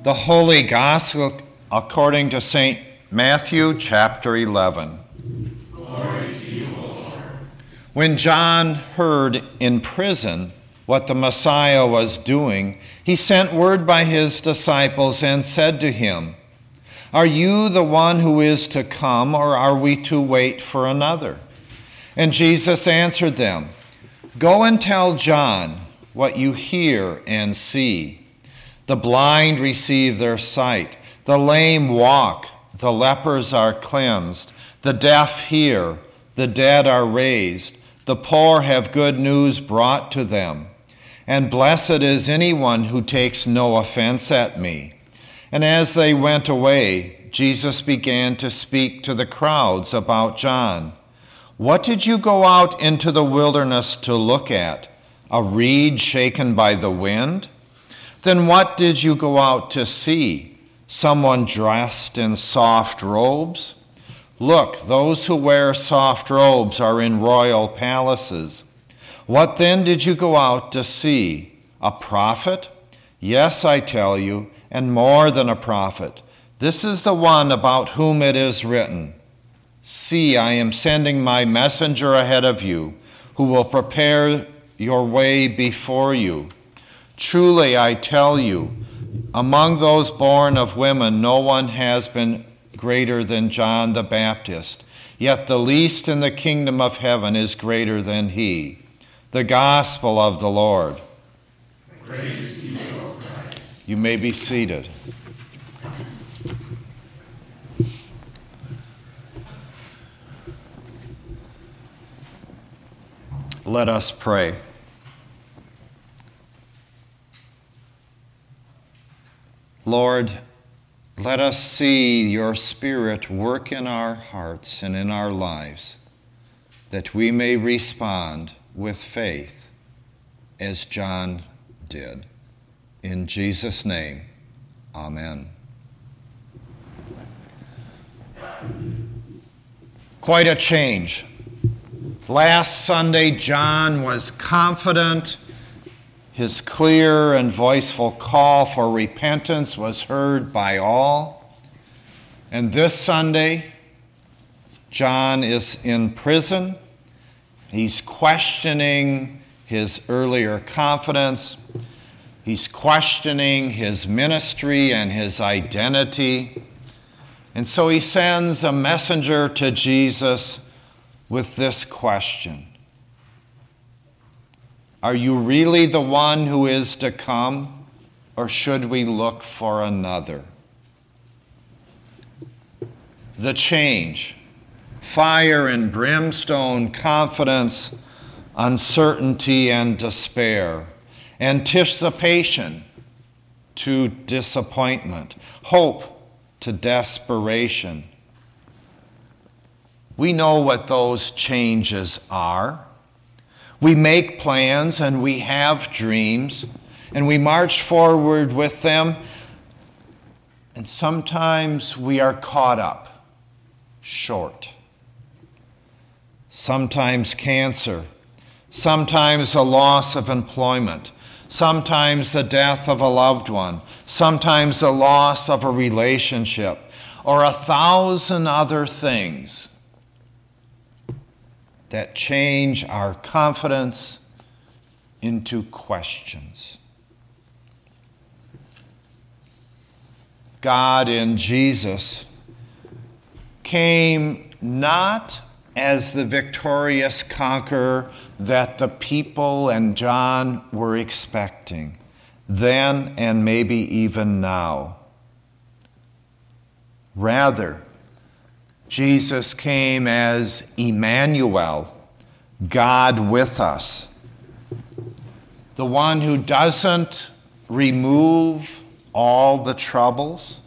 The Holy Gospel according to St. Matthew chapter 11. You, when John heard in prison what the Messiah was doing, he sent word by his disciples and said to him, Are you the one who is to come, or are we to wait for another? And Jesus answered them, Go and tell John what you hear and see. The blind receive their sight, the lame walk, the lepers are cleansed, the deaf hear, the dead are raised, the poor have good news brought to them. And blessed is anyone who takes no offense at me. And as they went away, Jesus began to speak to the crowds about John. What did you go out into the wilderness to look at? A reed shaken by the wind? Then what did you go out to see? Someone dressed in soft robes? Look, those who wear soft robes are in royal palaces. What then did you go out to see? A prophet? Yes, I tell you, and more than a prophet. This is the one about whom it is written See, I am sending my messenger ahead of you, who will prepare your way before you. Truly, I tell you, among those born of women, no one has been greater than John the Baptist. Yet the least in the kingdom of heaven is greater than he. The gospel of the Lord. You, you may be seated. Let us pray. Lord, let us see your Spirit work in our hearts and in our lives, that we may respond with faith as John did. In Jesus' name, Amen. Quite a change. Last Sunday, John was confident his clear and voiceful call for repentance was heard by all. And this Sunday, John is in prison. He's questioning his earlier confidence. He's questioning his ministry and his identity. And so he sends a messenger to Jesus with this question are you really the one who is to come, or should we look for another? The change fire and brimstone, confidence, uncertainty, and despair, anticipation to disappointment, hope to desperation. We know what those changes are. We make plans and we have dreams and we march forward with them. And sometimes we are caught up short. Sometimes cancer, sometimes a loss of employment, sometimes the death of a loved one, sometimes the loss of a relationship, or a thousand other things that change our confidence into questions. God in Jesus came not as the victorious conqueror that the people and John were expecting, then and maybe even now. Rather, Jesus came as Emmanuel, God with us. The one who doesn't remove all the troubles,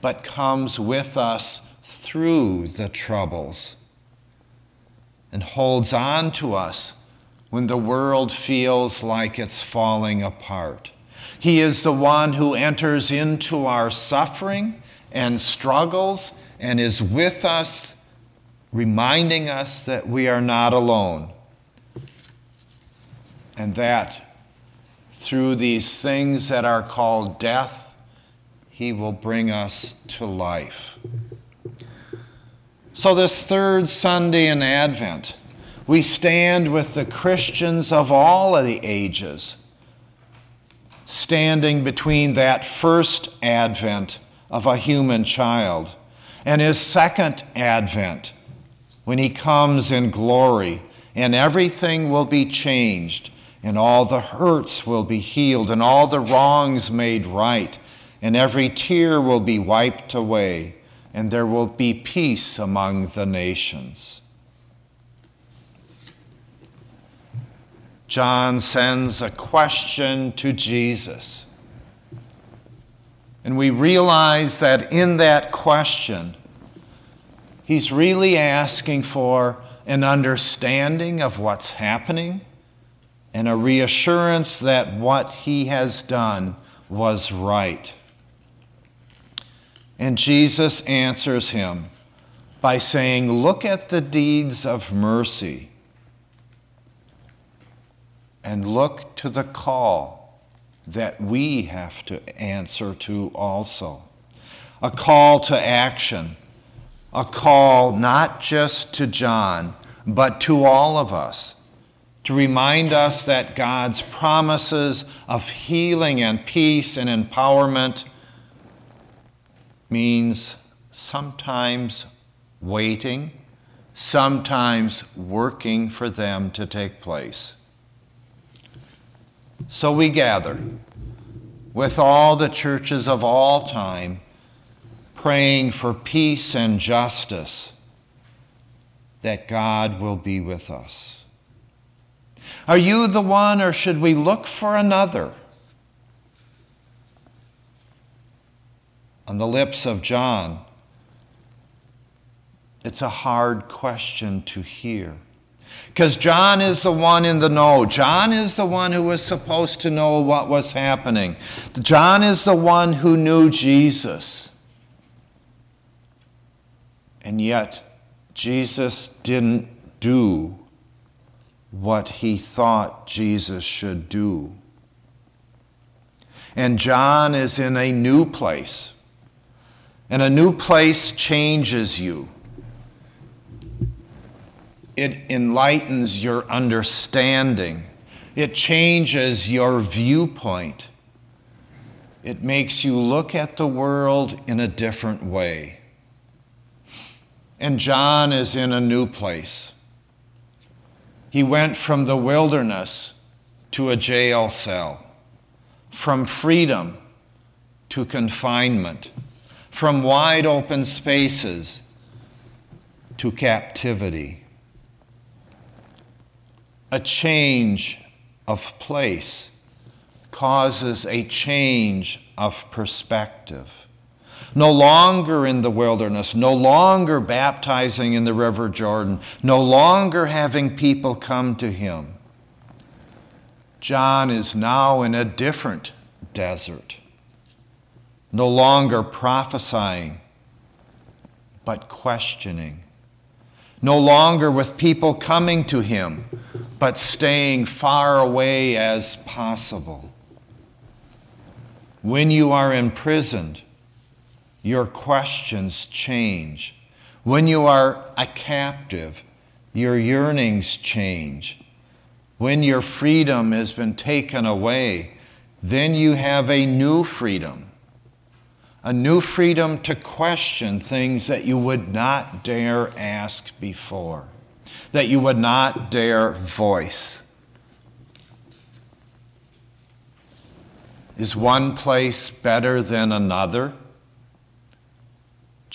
but comes with us through the troubles and holds on to us when the world feels like it's falling apart. He is the one who enters into our suffering and struggles and is with us, reminding us that we are not alone. And that through these things that are called death, he will bring us to life. So, this third Sunday in Advent, we stand with the Christians of all of the ages, standing between that first advent of a human child and his second advent when he comes in glory and everything will be changed and all the hurts will be healed and all the wrongs made right and every tear will be wiped away and there will be peace among the nations. John sends a question to Jesus. And we realize that in that question, he's really asking for an understanding of what's happening and a reassurance that what he has done was right. And Jesus answers him by saying, Look at the deeds of mercy and look to the call that we have to answer to also. A call to action, a call not just to John, but to all of us to remind us that God's promises of healing and peace and empowerment means sometimes waiting, sometimes working for them to take place. So we gather with all the churches of all time, praying for peace and justice, that God will be with us. Are you the one, or should we look for another? on the lips of John, it's a hard question to hear. Because John is the one in the know. John is the one who was supposed to know what was happening. John is the one who knew Jesus. And yet, Jesus didn't do what he thought Jesus should do. And John is in a new place. And a new place changes you. It enlightens your understanding. It changes your viewpoint. It makes you look at the world in a different way. And John is in a new place. He went from the wilderness to a jail cell, from freedom to confinement from wide open spaces to captivity. A change of place causes a change of perspective. No longer in the wilderness, no longer baptizing in the River Jordan, no longer having people come to him. John is now in a different desert no longer prophesying, but questioning. No longer with people coming to him, but staying far away as possible. When you are imprisoned, your questions change. When you are a captive, your yearnings change. When your freedom has been taken away, then you have a new freedom a new freedom to question things that you would not dare ask before, that you would not dare voice. Is one place better than another?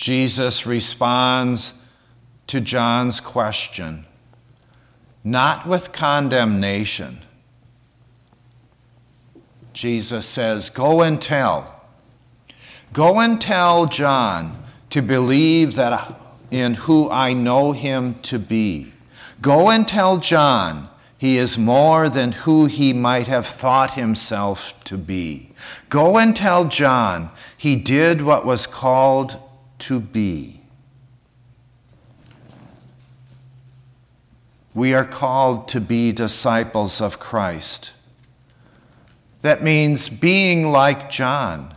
Jesus responds to John's question, not with condemnation. Jesus says, Go and tell Go and tell John to believe that in who I know him to be. Go and tell John he is more than who he might have thought himself to be. Go and tell John he did what was called to be. We are called to be disciples of Christ. That means being like John.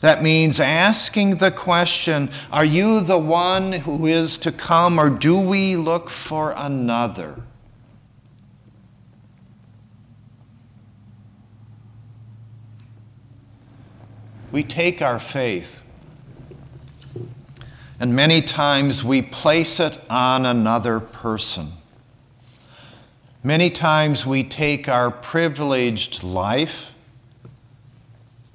That means asking the question Are you the one who is to come, or do we look for another? We take our faith, and many times we place it on another person. Many times we take our privileged life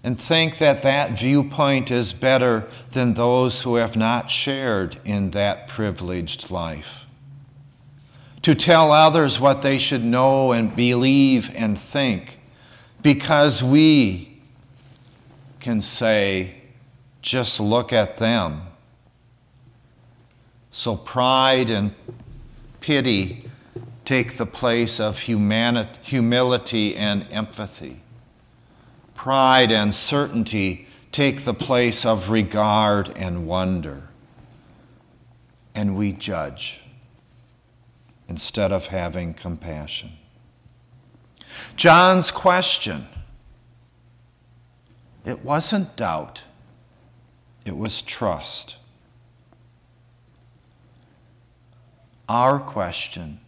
and think that that viewpoint is better than those who have not shared in that privileged life. To tell others what they should know and believe and think, because we can say, just look at them. So pride and pity take the place of humanity, humility and empathy. Pride and certainty take the place of regard and wonder. And we judge instead of having compassion. John's question it wasn't doubt, it was trust. Our question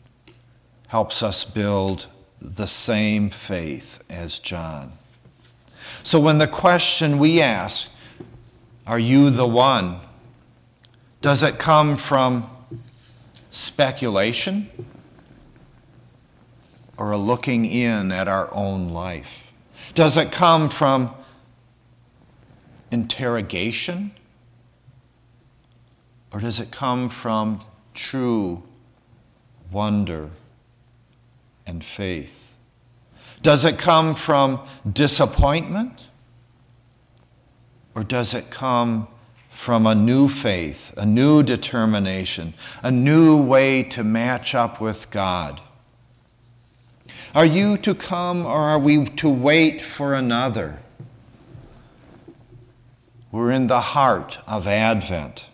helps us build the same faith as John. So when the question we ask, Are you the one? Does it come from speculation or a looking in at our own life? Does it come from interrogation or does it come from true wonder? and faith? Does it come from disappointment? Or does it come from a new faith, a new determination, a new way to match up with God? Are you to come or are we to wait for another? We're in the heart of Advent.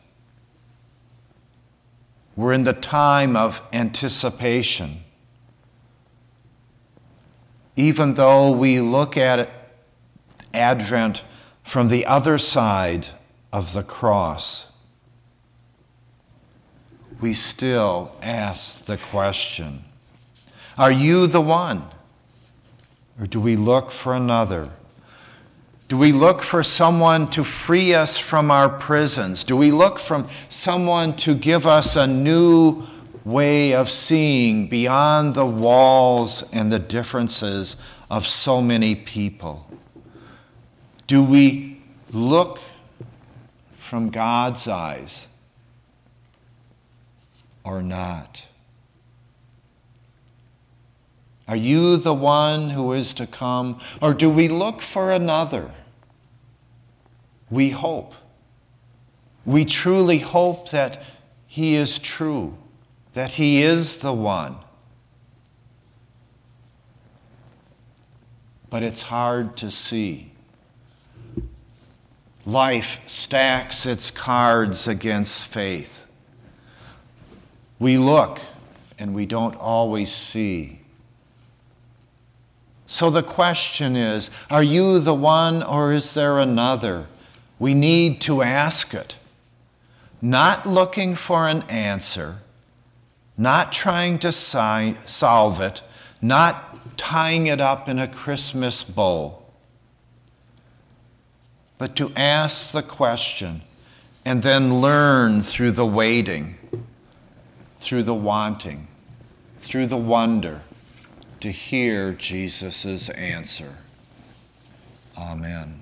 We're in the time of anticipation even though we look at Advent from the other side of the cross, we still ask the question Are you the one? Or do we look for another? Do we look for someone to free us from our prisons? Do we look for someone to give us a new way of seeing beyond the walls and the differences of so many people? Do we look from God's eyes or not? Are you the one who is to come, or do we look for another? We hope. We truly hope that He is true that He is the one. But it's hard to see. Life stacks its cards against faith. We look and we don't always see. So the question is are you the one or is there another? We need to ask it. Not looking for an answer not trying to si- solve it, not tying it up in a Christmas bow, but to ask the question and then learn through the waiting, through the wanting, through the wonder to hear Jesus' answer. Amen.